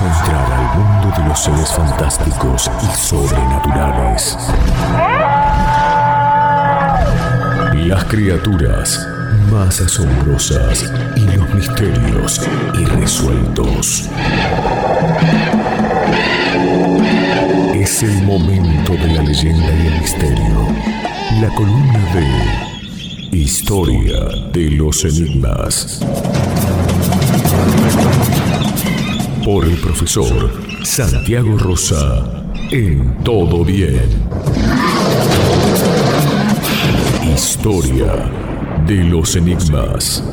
A entrar al mundo de los seres fantásticos y sobrenaturales. Las criaturas más asombrosas y los misterios irresueltos. Es el momento de la leyenda y el misterio. La columna de Historia de los Enigmas. Por el profesor Santiago Rosa en Todo Bien. Historia de los enigmas.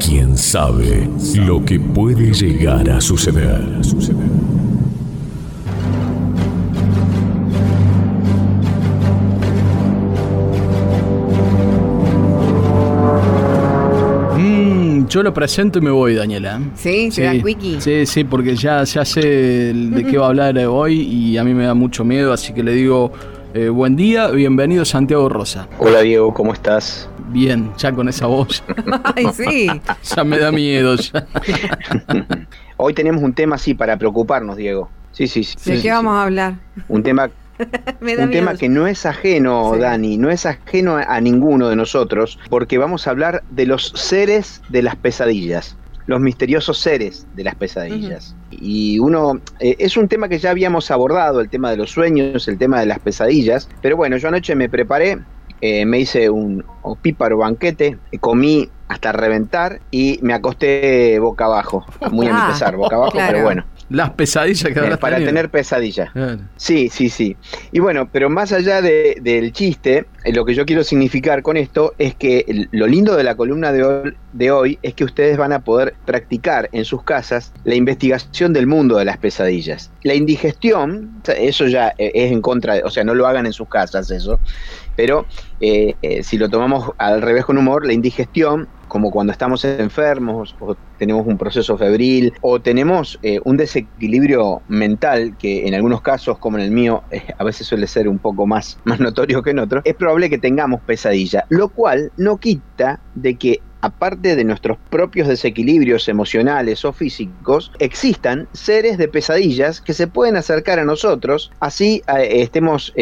¿Quién sabe lo que puede llegar a suceder? Yo lo presento y me voy, Daniela. ¿Sí? ¿Te das wiki? Sí, sí, porque ya, ya sé de qué va a hablar hoy y a mí me da mucho miedo, así que le digo eh, buen día, bienvenido Santiago Rosa. Hola Diego, ¿cómo estás? Bien, ya con esa voz. Ay, sí. ya me da miedo. Ya. Hoy tenemos un tema así para preocuparnos, Diego. Sí, sí, sí. ¿De sí, qué sí. vamos a hablar? Un tema, Me da un miedo. tema que no es ajeno, Sí. Dani, no es ajeno a ninguno de nosotros, porque vamos a hablar de los seres de las pesadillas, los misteriosos seres de las pesadillas. Y uno, eh, es un tema que ya habíamos abordado, el tema de los sueños, el tema de las pesadillas, pero bueno, yo anoche me preparé, eh, me hice un opíparo banquete, eh, comí hasta reventar y me acosté boca abajo, muy a mi Ah, pesar, boca abajo, claro. pero bueno, Las pesadillas que eh, para tenido. tener pesadilla. Claro. Sí, sí, sí. Y bueno, pero más allá de- del chiste, eh, lo que yo quiero significar con esto es que lo lindo de la columna de hoy, de hoy es que ustedes van a poder practicar en sus casas la investigación del mundo de las pesadillas. La indigestión, eso ya eh, es en contra, o sea, no lo hagan en sus casas eso, pero eh, eh, si lo tomamos al revés con humor, la indigestión, como cuando estamos enfermos o tenemos un proceso febril o tenemos eh, un desequilibrio mental, que en algunos casos, como en el mío, eh, a veces suele ser un poco más, más notorio que en otros, es probable que tengamos pesadilla, lo cual no quita de que aparte de nuestros propios desequilibrios emocionales o físicos, existan seres de pesadillas que se pueden acercar a nosotros, así eh, estemos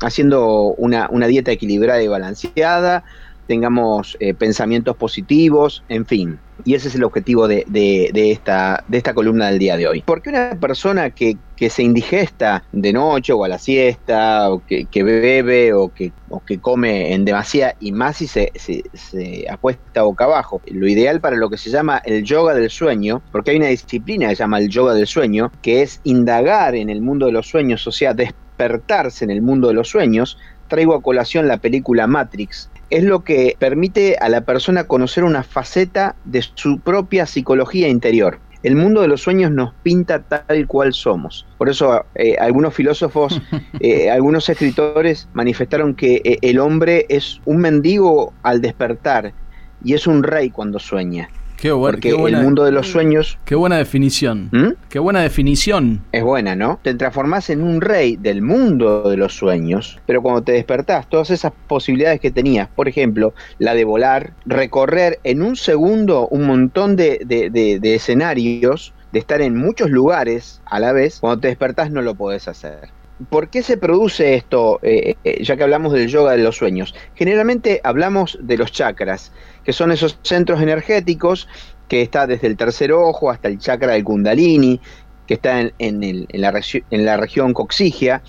haciendo una, una dieta equilibrada y balanceada, tengamos eh, pensamientos positivos, en fin. Y ese es el objetivo de, de- esta, de esta columna del día de hoy. Porque una persona que, que se indigesta de noche o a la siesta, o que, que bebe o que, que come en demasía, y más si se, se- se apuesta boca abajo, lo ideal para lo que se llama el yoga del sueño, porque hay una disciplina que se llama el yoga del sueño, que es indagar en el mundo de los sueños, o sea, despertarse en el mundo de los sueños, traigo a colación la película Matrix, es lo que permite a la persona conocer una faceta de su propia psicología interior. El mundo de los sueños nos pinta tal cual somos. Por eso eh, algunos filósofos, eh, algunos escritores manifestaron que eh, el hombre es un mendigo al despertar y es un rey cuando sueña. Qué, bueno, Porque qué, buena, el mundo de los sueños qué buena definición. ¿Mm? Qué buena definición. es buena, ¿no? Te transformás en un rey del mundo de los sueños, pero cuando te despertás, todas esas posibilidades que tenías, por ejemplo, la de volar, recorrer en un segundo un montón de, de- de- de escenarios, de estar en muchos lugares a la vez, cuando te despertás no lo podés hacer. ¿Por qué se produce esto, eh, eh, ya que hablamos del yoga de los sueños? Generalmente hablamos de los chakras, que son esos centros energéticos que está desde el tercer ojo hasta el chakra del kundalini, que está en, en el- en la, en la región coxigia,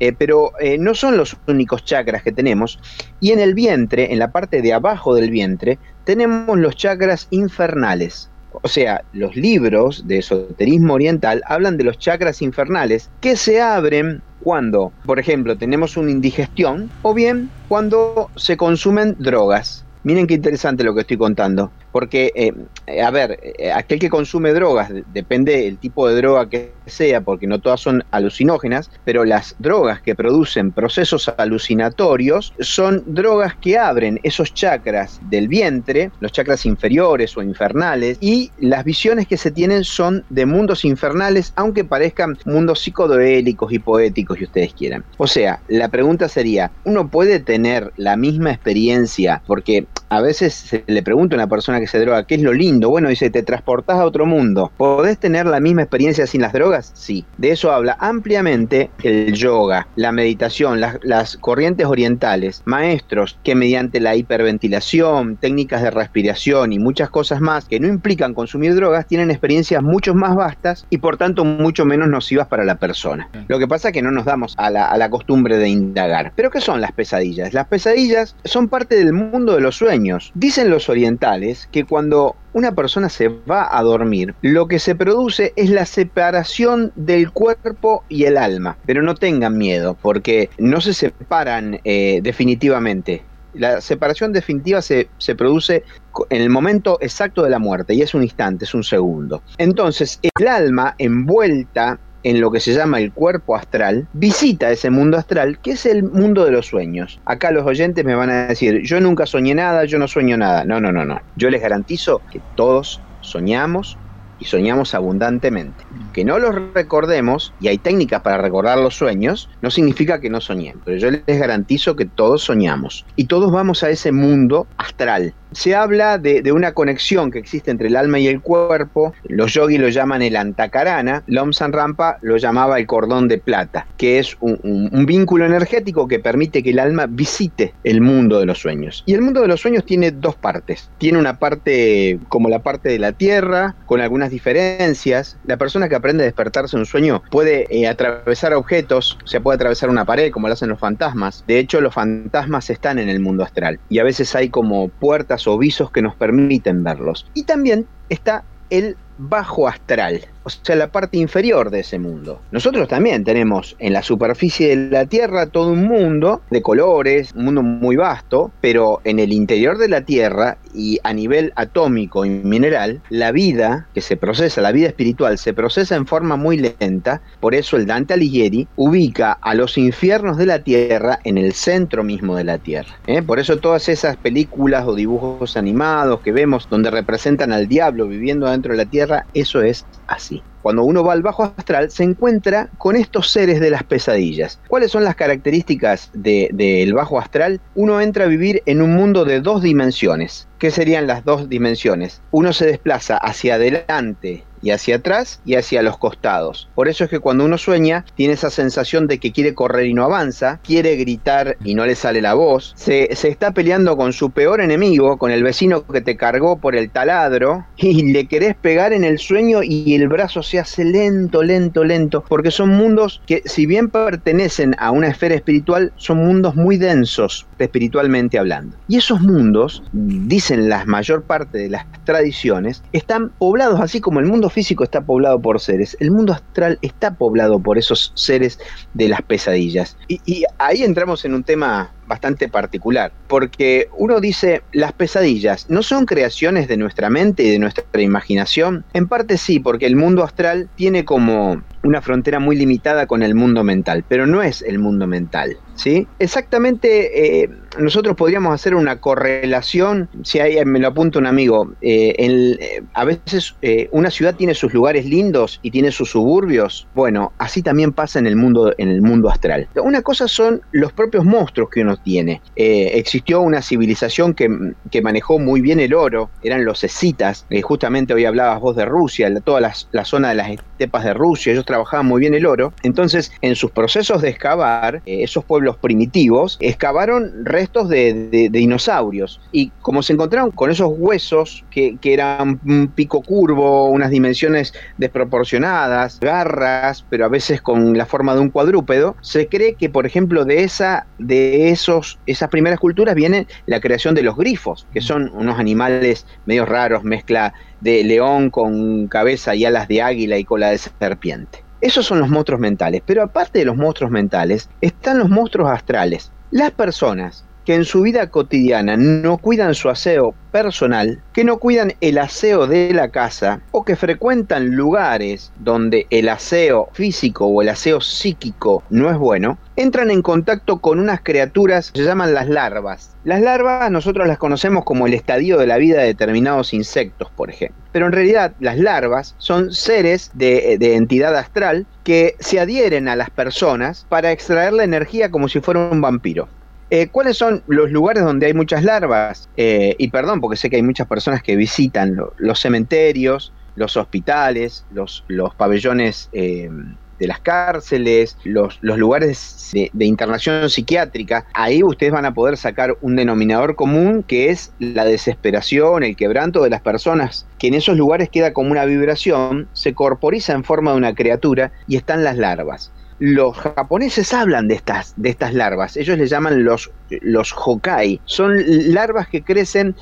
eh, pero eh, no son los únicos chakras que tenemos. Y en el vientre, en la parte de abajo del vientre, tenemos los chakras infernales. O sea, los libros de esoterismo oriental hablan de los chakras infernales que se abren cuando, por ejemplo, tenemos una indigestión o bien cuando se consumen drogas. Miren qué interesante lo que estoy contando. Porque, eh, eh, a ver, eh, aquel que consume drogas, de- depende el tipo de droga que sea, porque no todas son alucinógenas, pero las drogas que producen procesos alucinatorios son drogas que abren esos chakras del vientre, los chakras inferiores o infernales, y las visiones que se tienen son de mundos infernales, aunque parezcan mundos psicodélicos y poéticos, si ustedes quieran. O sea, la pregunta sería, ¿uno puede tener la misma experiencia? Porque a veces se le pregunta a una persona que se droga, ¿qué es lo lindo? Bueno, dice, te transportás a otro mundo. ¿Podés tener la misma experiencia sin las drogas? Sí. De eso habla ampliamente el yoga, la meditación, las, las corrientes orientales, maestros que mediante la hiperventilación, técnicas de respiración y muchas cosas más que no implican consumir drogas, tienen experiencias mucho más vastas y por tanto mucho menos nocivas para la persona. Lo que pasa es que no nos damos a la, a la costumbre de indagar. ¿Pero qué son las pesadillas? Las pesadillas son parte del mundo de los sueños. Dicen los orientales que cuando una persona se va a dormir, lo que se produce es la separación del cuerpo y el alma. Pero no tengan miedo, porque no se separan eh, definitivamente. La separación definitiva se, se produce en el momento exacto de la muerte, y es un instante, es un segundo. Entonces, el alma envuelta en lo que se llama el cuerpo astral, visita ese mundo astral, que es el mundo de los sueños. Acá los oyentes me van a decir, yo nunca soñé nada, yo no sueño nada. No, no, no, no. Yo les garantizo que todos soñamos y soñamos abundantemente. Que no los recordemos, y hay técnicas para recordar los sueños, no significa que no soñemos, pero yo les garantizo que todos soñamos. Y todos vamos a ese mundo astral, se habla de, una conexión que existe entre el alma y el cuerpo. Los yogis lo llaman el antakarana. Lomsan Rampa lo llamaba el cordón de plata, que es un, vínculo energético que permite que el alma visite el mundo de los sueños. Y el mundo de los sueños tiene dos partes. Tiene una parte como la parte de la tierra, con algunas diferencias. La persona que aprende a despertarse en un sueño puede eh, atravesar objetos, o puede atravesar una pared, como lo hacen los fantasmas. De hecho, los fantasmas están en el mundo astral. Y a veces hay como puertas o visos que nos permiten verlos. Y también está el bajo astral, o sea, la parte inferior de ese mundo. Nosotros también tenemos en la superficie de la Tierra todo un mundo de colores, un mundo muy vasto, pero en el interior de la Tierra y a nivel atómico y mineral, la vida que se procesa, la vida espiritual, se procesa en forma muy lenta, por eso el Dante Alighieri ubica a los infiernos de la Tierra en el centro mismo de la Tierra. ¿eh? Por eso todas esas películas o dibujos animados que vemos donde representan al diablo viviendo dentro de la Tierra, eso es así. Cuando uno va al bajo astral se encuentra con estos seres de las pesadillas. ¿Cuáles son las características del de, bajo astral? Uno entra a vivir en un mundo de dos dimensiones. ¿Qué serían las dos dimensiones? Uno se desplaza hacia adelante y hacia atrás y hacia los costados. Por eso es que cuando uno sueña tiene esa sensación de que quiere correr y no avanza, quiere gritar y no le sale la voz, se, se, está peleando con su peor enemigo, con el vecino que te cargó por el taladro y le querés pegar en el sueño y el brazo se hace lento, lento, lento, porque son mundos que si bien pertenecen a una esfera espiritual, son mundos muy densos espiritualmente hablando. Y esos mundos, dicen la mayor parte de las tradiciones, están poblados así como el mundo físico está poblado por seres, el mundo astral está poblado por esos seres de las pesadillas. Y, y ahí entramos en un tema bastante particular, porque uno dice, las pesadillas no son creaciones de nuestra mente y de nuestra imaginación. En parte sí, porque el mundo astral tiene como una frontera muy limitada con el mundo mental, pero no es el mundo mental. ¿sí? Exactamente, eh, nosotros podríamos hacer una correlación, si ahí me lo apunta un amigo, eh, eh, a veces eh, una ciudad tiene sus lugares lindos y tiene sus suburbios, bueno, así también pasa en el mundo, en el mundo astral. Una cosa son los propios monstruos que uno tiene. existió una civilización que, que, manejó muy bien el oro, eran los escitas, justamente hoy hablabas vos de Rusia, toda la, la zona de las estepas de Rusia, ellos trabajaban muy bien el oro, entonces en sus procesos de excavar, esos pueblos primitivos excavaron restos de, dinosaurios. Y como se encontraron con esos huesos que, que, eran un pico curvo, unas dimensiones desproporcionadas, garras, pero a veces con la forma de un cuadrúpedo, se cree que, por ejemplo, de, esa, de esos, esas primeras culturas viene la creación de los grifos, que son unos animales medio raros, mezcla de león con cabeza y alas de águila y cola de serpiente. Esos son los monstruos mentales, pero aparte de los monstruos mentales, están los monstruos astrales. Las personas que en su vida cotidiana no cuidan su aseo personal, que no cuidan el aseo de la casa o que frecuentan lugares donde el aseo físico o el aseo psíquico no es bueno, entran en contacto con unas criaturas que se llaman las larvas. Las larvas nosotros las conocemos como el estadio de la vida de determinados insectos, por ejemplo. Pero en realidad las larvas son seres de, de entidad astral que se adhieren a las personas para extraer la energía como si fuera un vampiro. Eh, ¿Cuáles son los lugares donde hay muchas larvas? Eh, y perdón, porque sé que hay muchas personas que visitan los cementerios, los hospitales, los, pabellones eh, de las cárceles, los, los lugares de, de, internación psiquiátrica, ahí ustedes van a poder sacar un denominador común que es la desesperación, el quebranto de las personas, que en esos lugares queda como una vibración, se corporiza en forma de una criatura y están las larvas los japoneses hablan de estas, de estas larvas, ellos les llaman los, los hokai, son larvas que crecen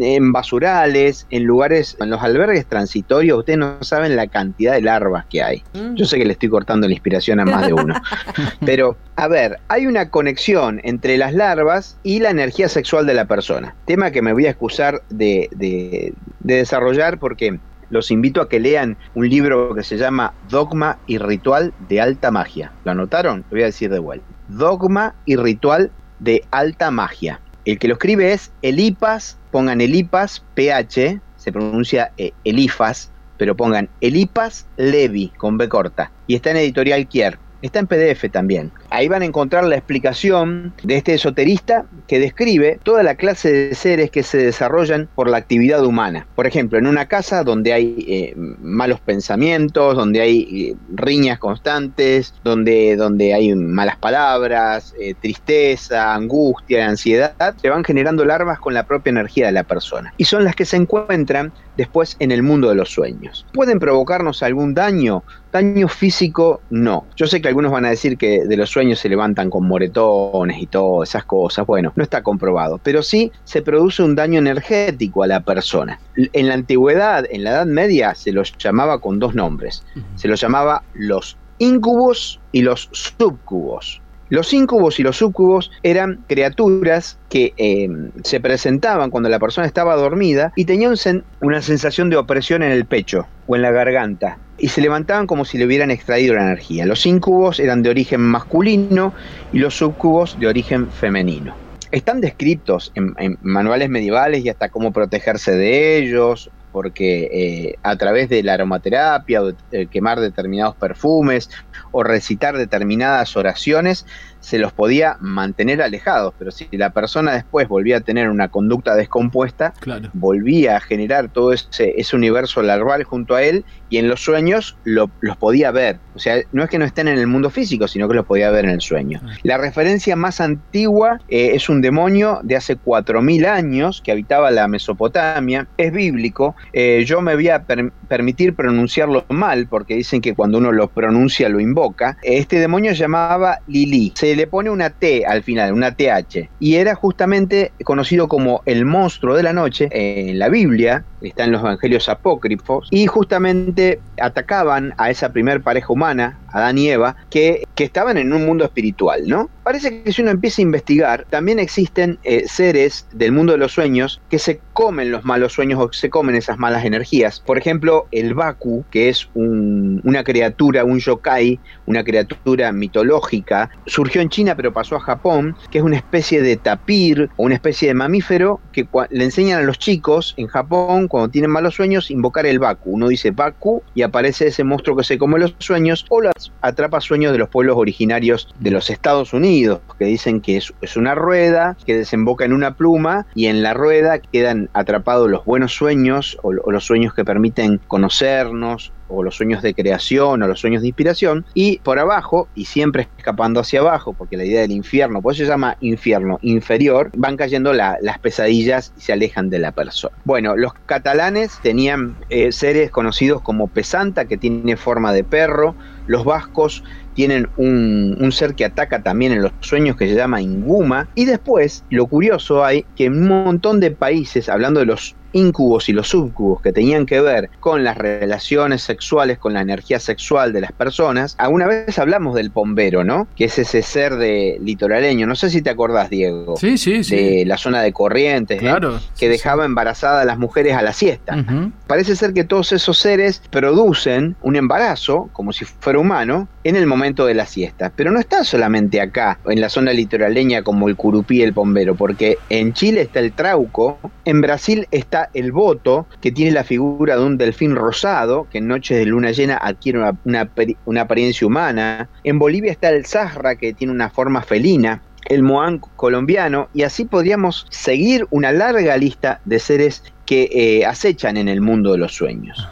en basurales, en lugares, en los albergues transitorios, ustedes no saben la cantidad de larvas que hay. Mm. Yo sé que le estoy cortando la inspiración a más de uno, pero a ver, hay una conexión entre las larvas y la energía sexual de la persona, tema que me voy a excusar de, de, de desarrollar porque los invito a que lean un libro que se llama Dogma y Ritual de Alta Magia. ¿Lo anotaron? Lo voy a decir de vuelta. Dogma y Ritual de Alta Magia. El que lo escribe es Elipas, pongan Elipas, PH, se pronuncia eh, Elifas, pero pongan Elipas Levi con B corta. Y está en editorial Kier. Está en PDF también. Ahí van a encontrar la explicación de este esoterista que describe toda la clase de seres que se desarrollan por la actividad humana. Por ejemplo, en una casa donde hay eh, malos pensamientos, donde hay eh, riñas constantes, donde, donde hay malas palabras, eh, tristeza, angustia, ansiedad, se van generando larvas con la propia energía de la persona. Y son las que se encuentran después en el mundo de los sueños. ¿Pueden provocarnos algún daño? Daño físico, no. Yo sé que algunos van a decir que de los sueños se levantan con moretones y todas esas cosas. Bueno, no está comprobado, pero sí se produce un daño energético a la persona. En la antigüedad, en la Edad Media, se los llamaba con dos nombres. Se los llamaba los incubos y los subcubos. Los incubos y los subcubos eran criaturas que eh, se presentaban cuando la persona estaba dormida y tenían una sensación de opresión en el pecho o en la garganta y se levantaban como si le hubieran extraído la energía. Los incubos eran de origen masculino y los subcubos de origen femenino. Están descritos en manuales medievales y hasta cómo protegerse de ellos, porque eh, a través de la aromaterapia o de, de quemar determinados perfumes o recitar determinadas oraciones, se los podía mantener alejados, pero si la persona después volvía a tener una conducta descompuesta, Claro. volvía a generar todo ese, ese universo larval junto a él y en los sueños lo- los podía ver. O sea, no es que no estén en el mundo físico, sino que los podía ver en el sueño. Ah. La referencia más antigua eh, es un demonio de hace 4.000 años que habitaba la Mesopotamia. Es bíblico. Eh, yo me voy a per- permitir pronunciarlo mal porque dicen que cuando uno lo pronuncia lo invoca. Este demonio se llamaba Lili. Se le pone una T al final, una TH. Y era justamente conocido como el monstruo de la noche en la Biblia. Está en los evangelios apócrifos. Y justamente atacaban a esa primer pareja humana, Adán y Eva, que, que estaban en un mundo espiritual, ¿no? Parece que si uno empieza a investigar, también existen eh, seres del mundo de los sueños que se comen los malos sueños o se comen esas malas energías. Por ejemplo, el Baku, que es un- una criatura, un yokai, una criatura mitológica, surgió en China pero pasó a Japón, que es una especie de tapir o una especie de mamífero que le enseñan a los chicos en Japón, cuando tienen malos sueños, invocar el Baku. Uno dice Baku y aparece ese monstruo que se come los sueños o los atrapa sueños de los pueblos originarios de los Estados Unidos, que dicen que es, una rueda que desemboca en una pluma y en la rueda quedan atrapados los buenos sueños o, los sueños que permiten conocernos o los sueños de creación o los sueños de inspiración y por abajo y siempre escapando hacia abajo porque la idea del infierno, por eso se llama infierno inferior, van cayendo la- las pesadillas y se alejan de la persona. Bueno, los catalanes tenían eh, seres conocidos como pesanta que tiene forma de perro, los vascos tienen un, ser que ataca también en los sueños que se llama Inguma. Y después, lo curioso hay que en un montón de países, hablando de los incubos y los subcubos que tenían que ver con las relaciones sexuales, con la energía sexual de las personas, alguna vez hablamos del pombero, ¿no? Que es ese ser de litoraleño. No sé si te acordás, Diego. Sí, sí, sí. De la zona de Corrientes, ¿eh? claro. que dejaba embarazadas a las mujeres a la siesta. Parece ser que todos esos seres producen un embarazo, como si fuera humano, en el momento de la siesta. Pero no está solamente acá, en la zona litoraleña como el curupí y el pombero, porque en Chile está el trauco, en Brasil está el boto, que tiene la figura de un delfín rosado, que en noches de luna llena adquiere una, una apariencia humana. En Bolivia está el zahra, que tiene una forma felina. el Moán colombiano, y así podríamos seguir una larga lista de seres que eh, acechan en el mundo de los sueños.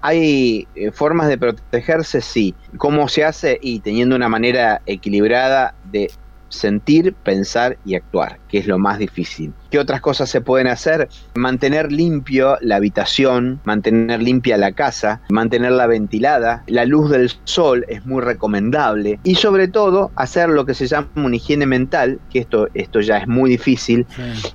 Hay eh, formas de protegerse, sí. ¿Cómo se hace? Y teniendo una manera equilibrada de sentir, pensar y actuar, que es lo más difícil. ¿Qué otras cosas se pueden hacer? Mantener limpio la habitación, mantener limpia la casa, mantenerla ventilada, la luz del sol es muy recomendable y sobre todo hacer lo que se llama una higiene mental, que esto, esto ya es muy difícil,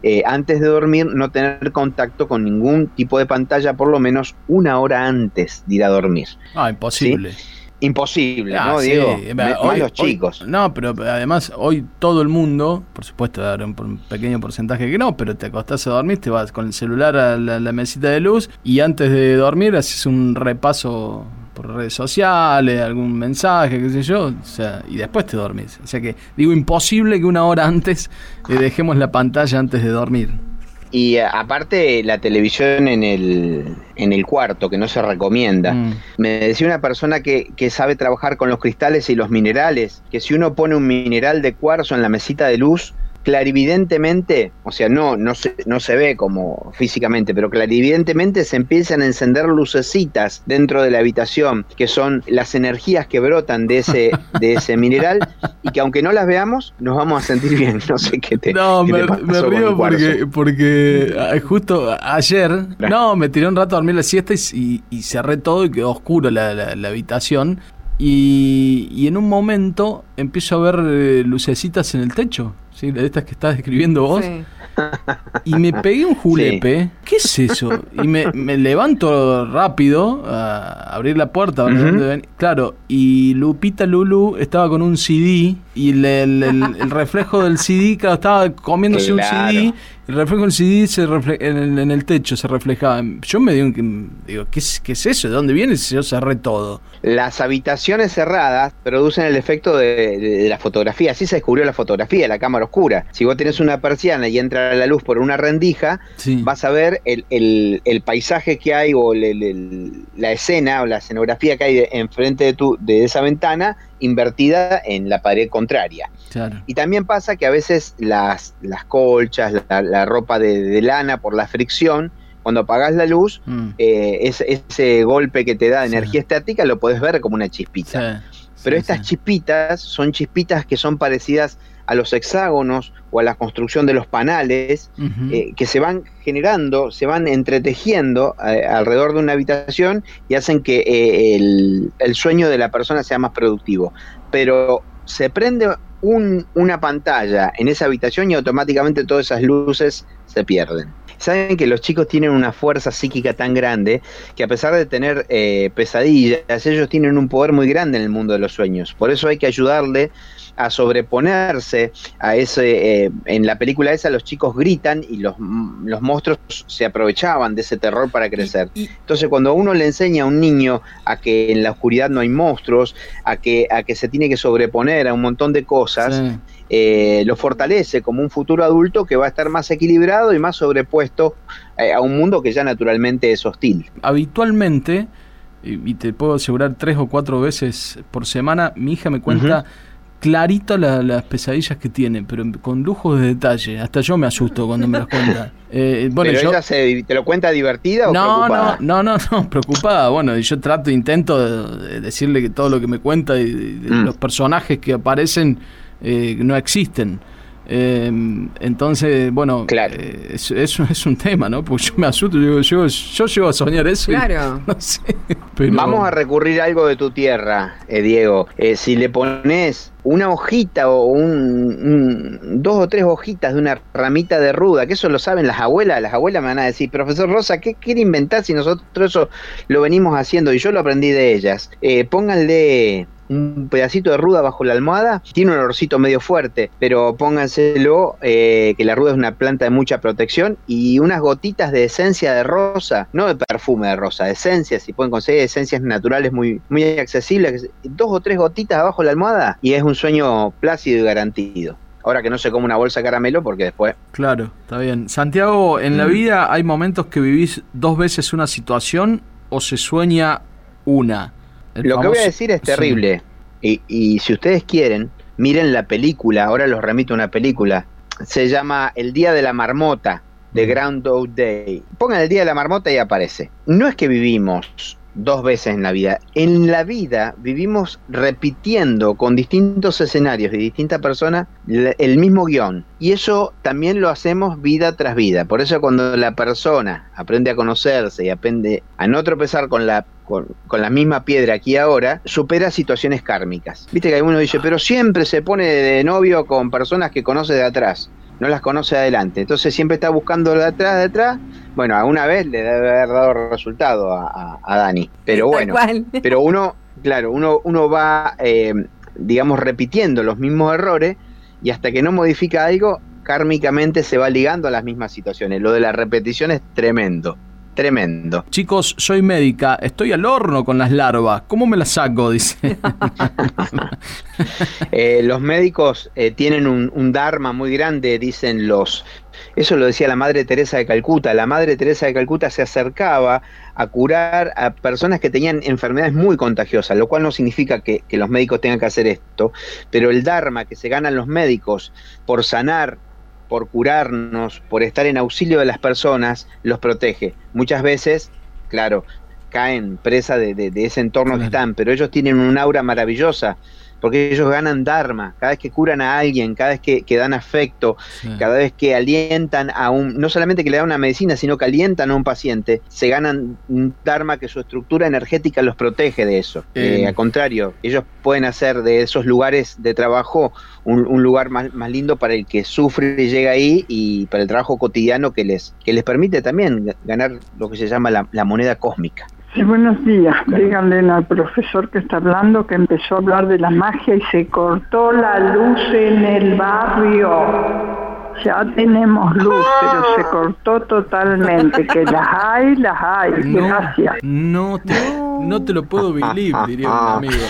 eh, antes de dormir no tener contacto con ningún tipo de pantalla por lo menos una hora antes de ir a dormir. Ah, imposible imposible, ah, ¿no? Digo, hoy, los chicos. no, pero además hoy todo el mundo, por supuesto, dar un, pequeño porcentaje que no, pero te acostás a dormir, te vas con el celular a la, mesita de luz y antes de dormir haces un repaso por redes sociales, algún mensaje, qué sé yo, o sea, y después te dormís. O sea que digo, imposible que una hora antes eh, dejemos la pantalla antes de dormir. Y eh, aparte la televisión en el, en el cuarto, que no se recomienda. Mm. Me decía una persona que, que, sabe trabajar con los cristales y los minerales, que si uno pone un mineral de cuarzo en la mesita de luz, clarividentemente, o sea, no, no, se, no se ve como físicamente, pero clarividentemente se empiezan a encender lucecitas dentro de la habitación, que son las energías que brotan de ese, de ese mineral, y que aunque no las veamos, nos vamos a sentir bien. No sé qué te. No, me, río porque, porque justo ayer, no, me tiré un rato a dormir la siesta y, y, cerré todo y quedó oscuro la, la habitación. Y, y, en un momento empiezo a ver eh, lucecitas en el techo, ¿sí? de estas que estás describiendo vos. Y me pegué un julepe. ¿Qué es eso? Y me, levanto rápido a abrir la puerta. Claro, y Lupita Lulu estaba con un CD y el, reflejo del CD, claro, estaba comiéndose un CD el reflejo del CD se en, el, techo se reflejaba. Yo me digo, digo ¿qué, es, ¿qué es eso? ¿De dónde viene si yo cerré todo? Las habitaciones cerradas producen el efecto de, la fotografía. Así se descubrió la fotografía, la cámara oscura. Si vos tenés una persiana y entra la luz por una rendija, vas a ver el, paisaje que hay o la escena o la escenografía que hay enfrente de, tu, de esa ventana invertida en la pared contraria. Y también pasa que a veces las, las colchas, la, ropa de, lana por la fricción, cuando apagas la luz, mm. eh, ese golpe que te da de energía estática lo puedes ver como una chispita. Pero estas chispitas son chispitas que son parecidas a los hexágonos o a la construcción de los panales eh, que se van generando, se van entretejiendo eh, alrededor de una habitación y hacen que el, el, sueño de la persona sea más productivo. Pero se prende una pantalla en esa habitación y automáticamente todas esas luces se pierden. Saben que los chicos tienen una fuerza psíquica tan grande que a pesar de tener eh, pesadillas, ellos tienen un poder muy grande en el mundo de los sueños. Por eso hay que ayudarle a sobreponerse a ese... Eh, en la película esa los chicos gritan y los, los monstruos se aprovechaban de ese terror para crecer. Entonces cuando uno le enseña a un niño a que en la oscuridad no hay monstruos, a que, a que se tiene que sobreponer a un montón de cosas, eh, lo fortalece como un futuro adulto que va a estar más equilibrado y más sobrepuesto eh, a un mundo que ya naturalmente es hostil. Habitualmente, y te puedo asegurar tres o cuatro veces por semana, mi hija me cuenta clarito las pesadillas que tiene, pero con lujos de detalle. Hasta yo me asusto cuando me las cuenta. Eh, bueno, ¿Pero ella se, te lo cuenta divertida o no, preocupada? No, no, no, preocupada. Bueno, yo trato, intento de decirle que todo lo que me cuenta y, mm. los personajes que aparecen eh, no existen. Eh, entonces, bueno, claro. Eh, eso, es un tema, ¿no? Porque yo me asusto, yo, yo, yo llego a soñar eso. Claro. no sé, Vamos a recurrir a algo de tu tierra, eh, Diego. Eh, si le pones una hojita o un, dos o tres hojitas de una ramita de ruda, que eso lo saben las abuelas, las abuelas me van a decir, profesor Rosa, ¿qué quiere inventar si nosotros eso lo venimos haciendo? Y yo lo aprendí de ellas. Eh, pónganle un pedacito de ruda bajo la almohada, tiene un olorcito medio fuerte, pero pónganselo eh, que la ruda es una planta de mucha protección y unas gotitas de esencia de rosa, no de perfume de rosa, de esencia, si pueden conseguir esencias naturales muy, muy accesibles, dos o tres gotitas abajo la almohada y es un sueño plácido y garantido. Ahora que no se come una bolsa de caramelo porque después... Claro, está bien. Santiago, en la mm. vida hay momentos que vivís dos veces una situación o se sueña una. Lo que voy a decir es terrible. Y, y, si ustedes quieren, miren la película, ahora los remito a una película, se llama El Día de la Marmota, de Groundhog Day. Pongan el Día de la Marmota y aparece. No es que vivimos dos veces en la vida. En la vida vivimos repitiendo con distintos escenarios y distintas personas el mismo guion. Y eso también lo hacemos vida tras vida. Por eso cuando la persona aprende a conocerse y aprende a no tropezar con la con, la misma piedra aquí ahora, supera situaciones kármicas. Viste que alguno dice, pero siempre se pone de novio con personas que conoce de atrás no las conoce adelante. Entonces siempre está buscando de atrás, de atrás. Bueno, alguna vez le debe haber dado resultado a, Dani. Pero bueno, pero uno, claro, uno, uno va, eh, digamos, repitiendo los mismos errores y hasta que no modifica algo, kármicamente se va ligando a las mismas situaciones. Lo de la repetición es tremendo. Tremendo. Chicos, soy médica, estoy al horno con las larvas. ¿Cómo me las saco? Dice. Eh, los médicos eh, tienen un, un, dharma muy grande, dicen los. Eso lo decía la Madre Teresa de Calcuta. La Madre Teresa de Calcuta se acercaba a curar a personas que tenían enfermedades muy contagiosas, lo cual no significa que, que los médicos tengan que hacer esto, pero el dharma que se ganan los médicos por sanar por curarnos, por estar en auxilio de las personas, los protege. Muchas veces, claro, caen presa de, ese entorno que están, pero ellos tienen un aura maravillosa porque ellos ganan dharma, cada vez que curan a alguien, cada vez que, dan afecto, cada vez que alientan a un, no solamente que le dan una medicina, sino que alientan a un paciente, se ganan un dharma que su estructura energética los protege de eso. Eh, al contrario, ellos pueden hacer de esos lugares de trabajo un, lugar más, lindo para el que sufre y llega ahí y para el trabajo cotidiano que les, que les permite también ganar lo que se llama la moneda cósmica. Sí, buenos días. Díganle al profesor que está hablando que empezó a hablar de la magia y se cortó la luz en el barrio. Ya tenemos luz, pero se cortó totalmente. Que las hay, las hay. Gracias. No te, no te lo puedo vivir, diría un amigo.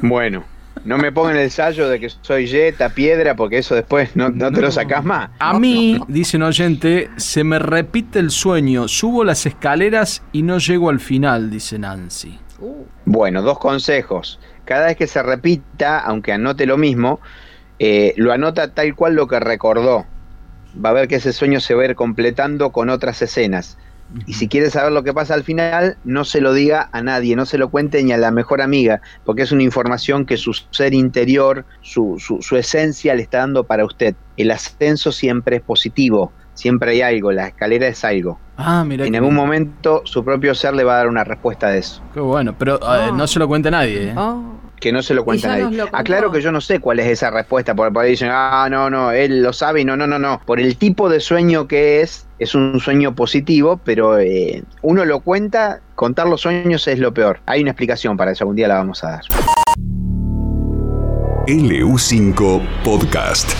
Bueno, no me pongan el ensayo de que soy yeta, piedra, porque eso después no, te lo sacas más. A mí, dice un oyente, se me repite el sueño. Subo las escaleras y no llego al final, dice Nancy. Bueno, dos consejos. Cada vez que se repita, aunque anote lo mismo, eh, lo anota tal cual lo que recordó. Va a ver que ese sueño se va a ir completando con otras escenas. Y si quiere saber lo que pasa al final, no se lo diga a nadie, no se lo cuente ni a la mejor amiga, porque es una información que su ser interior, su, su, esencia le está dando para usted. El ascenso siempre es positivo, siempre hay algo, la escalera es algo. Ah, mira. En algún momento su propio ser le va a dar una respuesta de eso. Qué bueno, pero no se lo cuente a nadie. ¿eh? Oh que no se lo cuenta nadie. Aclaro que yo no sé cuál es esa respuesta, porque por ahí dicen, ah, no, no, él lo sabe y no, no, no, no. Por el tipo de sueño que es, es un sueño positivo, pero eh, uno lo cuenta, contar los sueños es lo peor. Hay una explicación para eso, algún día la vamos a dar. LU5 Podcast.